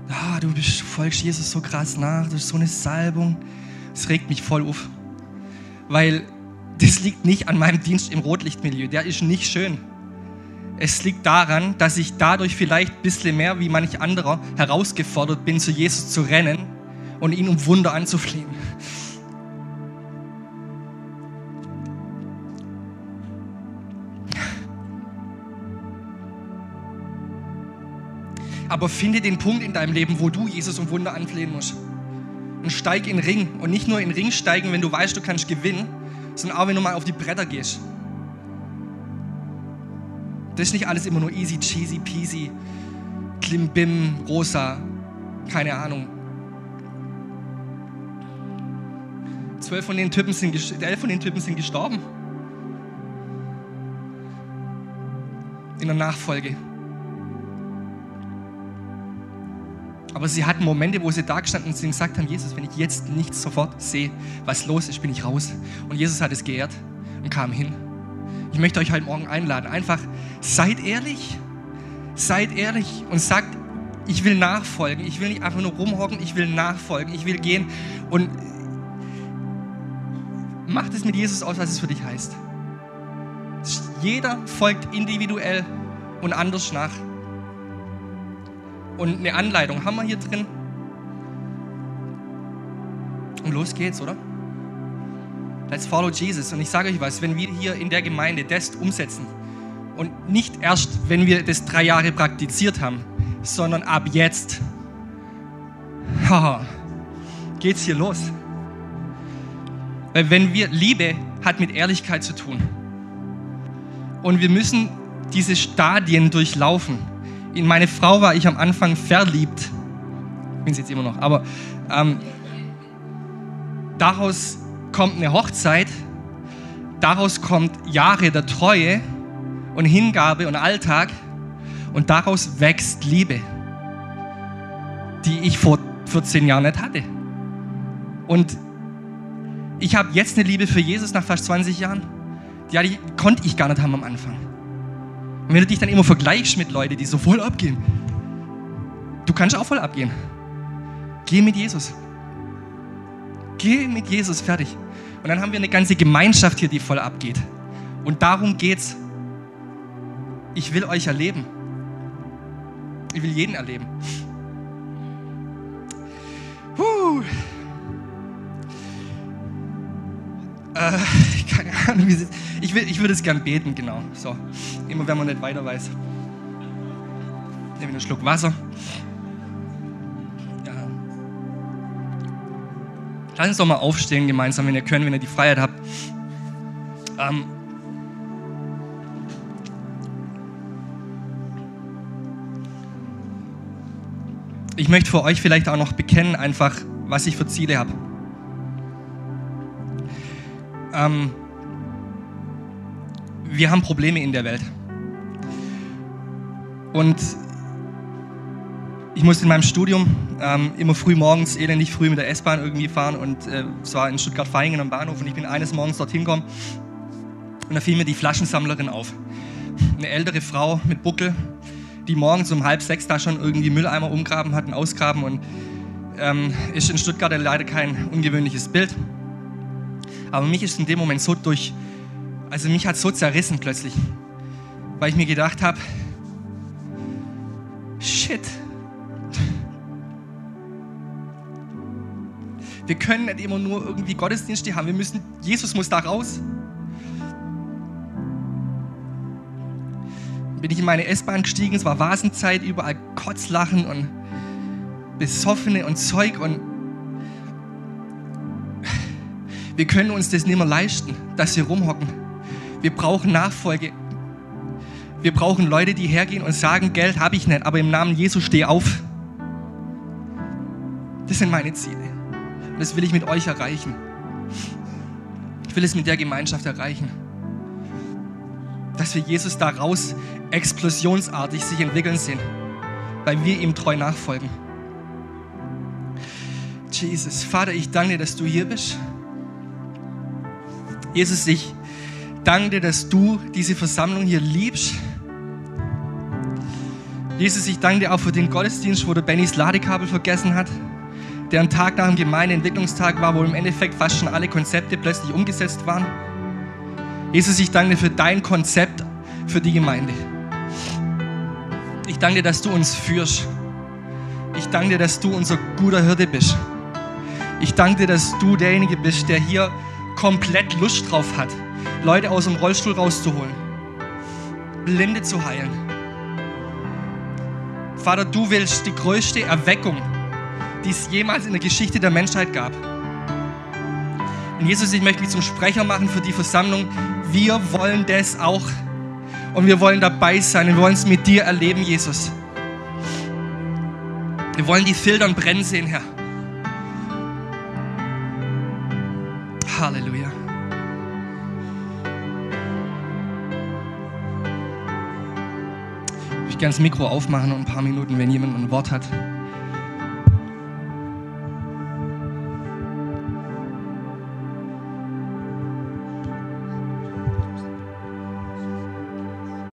ah, du bist, folgst Jesus so krass nach, das ist so eine Salbung. Das regt mich voll auf. Weil das liegt nicht an meinem Dienst im Rotlichtmilieu, der ist nicht schön. Es liegt daran, dass ich dadurch vielleicht ein bisschen mehr wie manch anderer herausgefordert bin, zu Jesus zu rennen und ihn um Wunder anzuflehen. Aber finde den Punkt in deinem Leben, wo du Jesus um Wunder anflehen musst. Und steig in den Ring. Und nicht nur in den Ring steigen, wenn du weißt, du kannst gewinnen, sondern auch wenn du mal auf die Bretter gehst. Das ist nicht alles immer nur easy, cheesy, peasy, klimbim, rosa, keine Ahnung. Zwölf von den Typen sind, elf von den Typen sind gestorben. In der Nachfolge. Aber sie hatten Momente, wo sie da gestanden und gesagt haben, Jesus, wenn ich jetzt nicht sofort sehe, was los ist, bin ich raus. Und Jesus hat es geehrt und kam hin. Ich möchte euch heute Morgen einladen. Einfach seid ehrlich. Seid ehrlich und sagt, ich will nachfolgen. Ich will nicht einfach nur rumhocken, ich will nachfolgen. Ich will gehen und macht es mit Jesus aus, was es für dich heißt. Jeder folgt individuell und anders nach. Und eine Anleitung haben wir hier drin. Und los geht's, oder? Let's follow Jesus. Und ich sage euch was, wenn wir hier in der Gemeinde das umsetzen und nicht erst, wenn wir das drei Jahre praktiziert haben, sondern ab jetzt, geht's hier los. Weil wenn wir, Liebe hat mit Ehrlichkeit zu tun. Und wir müssen diese Stadien durchlaufen. In meine Frau war ich am Anfang verliebt. Bin es jetzt immer noch. Aber ähm, daraus kommt eine Hochzeit, daraus kommt Jahre der Treue und Hingabe und Alltag und daraus wächst Liebe, die ich vor 14 Jahren nicht hatte. Und ich habe jetzt eine Liebe für Jesus nach fast 20 Jahren, die, die konnte ich gar nicht haben am Anfang. Und wenn du dich dann immer vergleichst mit Leuten, die so voll abgehen, du kannst auch voll abgehen. Geh mit Jesus. Geh mit Jesus fertig. Und dann haben wir eine ganze Gemeinschaft hier, die voll abgeht. Und darum geht's. Ich will euch erleben. Ich will jeden erleben. Puh. Äh, keine Ahnung, wie ich, will, ich würde es gern beten, genau. So, immer wenn man nicht weiter weiß. Nehmen wir einen Schluck Wasser. Lass uns doch mal aufstehen gemeinsam, wenn ihr könnt, wenn ihr die Freiheit habt. Ähm, ich möchte für euch vielleicht auch noch bekennen, einfach, was ich für Ziele habe. Ähm, wir haben Probleme in der Welt. Und ich musste in meinem Studium ähm, immer früh morgens, elendig früh mit der S-Bahn irgendwie fahren und äh, es in Stuttgart-Vaihingen am Bahnhof und ich bin eines Morgens dorthin gekommen und da fiel mir die Flaschensammlerin auf. Eine ältere Frau mit Buckel, die morgens um halb sechs da schon irgendwie Mülleimer umgraben hat und ausgraben und ähm, ist in Stuttgart leider kein ungewöhnliches Bild. Aber mich ist in dem Moment so durch, also mich hat so zerrissen plötzlich, weil ich mir gedacht habe, shit, Wir können nicht immer nur irgendwie Gottesdienste haben. Wir müssen, Jesus muss da raus. Bin ich in meine S-Bahn gestiegen, es war Vasenzeit, überall Kotzlachen und Besoffene und Zeug und wir können uns das nicht mehr leisten, dass wir rumhocken. Wir brauchen Nachfolge. Wir brauchen Leute, die hergehen und sagen, Geld habe ich nicht, aber im Namen Jesu steh auf. Das sind meine Ziele. Und das will ich mit euch erreichen. Ich will es mit der Gemeinschaft erreichen. Dass wir Jesus daraus explosionsartig sich entwickeln sehen, weil wir ihm treu nachfolgen. Jesus, Vater, ich danke dir, dass du hier bist. Jesus, ich danke dir, dass du diese Versammlung hier liebst. Jesus, ich danke dir auch für den Gottesdienst, wo du Bennys Ladekabel vergessen hat der ein Tag nach dem Gemeindeentwicklungstag war, wo im Endeffekt fast schon alle Konzepte plötzlich umgesetzt waren. Jesus, ich danke dir für dein Konzept für die Gemeinde. Ich danke dir, dass du uns führst. Ich danke dir, dass du unser guter Hirte bist. Ich danke dir, dass du derjenige bist, der hier komplett Lust drauf hat, Leute aus dem Rollstuhl rauszuholen, Blinde zu heilen. Vater, du willst die größte Erweckung die es jemals in der Geschichte der Menschheit gab. Und Jesus, ich möchte mich zum Sprecher machen für die Versammlung. Wir wollen das auch. Und wir wollen dabei sein. Wir wollen es mit dir erleben, Jesus. Wir wollen die Filtern brennen sehen, Herr. Halleluja. Ich würde gerne das Mikro aufmachen und ein paar Minuten, wenn jemand ein Wort hat.